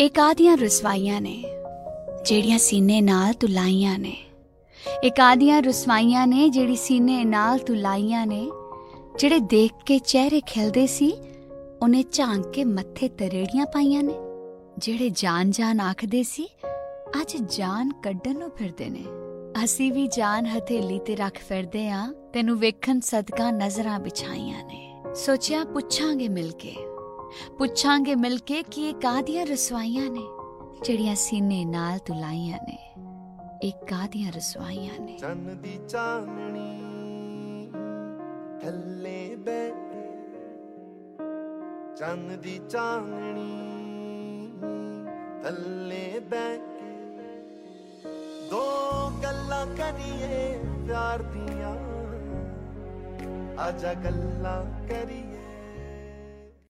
ਇਹ ਕਾਦੀਆਂ ਰਸਵਾਈਆਂ ਨੇ, ਜਿਹੜੀਆਂ ਸੀਨੇ ਨਾਲ ਤੂੰ ਲਾਈਆਂ ਨੇ। ਇਹ ਕਾਦੀਆਂ ਰਸਵਾਈਆਂ ਨੇ, ਜਿਹੜੀ ਸੀਨੇ ਨਾਲ ਤੂੰ ਲਾਈਆਂ ਨੇ, ਜਿਹੜੇ ਦੇਖ ਕੇ ਚਿਹਰੇ ਖਿਲਦੇ ਸੀ, ਉਹਨੇ ਝਾਂਕ ਕੇ ਮੱਥੇ ਤਰੇੜੀਆਂ ਪਾਈਆਂ ਨੇ। ਜਿਹੜੇ ਜਾਨ ਜਾਨ ਆਖਦੇ ਸੀ, ਅੱਜ ਜਾਨ ਕੱਢਣ ਨੂੰ ਫਿਰਦੇ ਨੇ। ਅਸੀਂ ਵੀ ਜਾਨ ਹਥੇਲੀ ਤੇ ਰੱਖ ਫਿਰਦੇ ਆ, ਤੈਨੂੰ ਵੇਖਣ ਸਦਕਾ ਨਜ਼ਰਾਂ ਵਿਛਾਈਆਂ ਨੇ। ਸੋਚਿਆ ਪੁੱਛਾਂਗੇ ਮਿਲ ਕੇ। ਪੁੱਛਾਂਗੇ ਮਿਲ ਕੇ ਕਿ ਇਹ ਕਾਦੀਆਂ ਰਸਵਾਈਆਂ ਨੇ? ਜਿਹੜੀਆਂ ਸੀਨੇ ਨਾਲ ਤੂੰ ਨੇ, ਇਹ ਕਾਦੀਆਂ ਰਸਵਾਈਆਂ ਨੇ? ਚੰਨ ਦੀ ਚਾਨਣੀ ਥੱਲੇ ਬੈ ਚੰਨ ਦੀ ਚਾਨਣੀ ਥੱਲੇ ਬੈ ਦੋ ਗੱਲਾਂ ਕਰੀਏ ਪਿਆਰ ਦੀਆਂ ਆਜਾ ਗੱਲਾਂ ਕਰੀ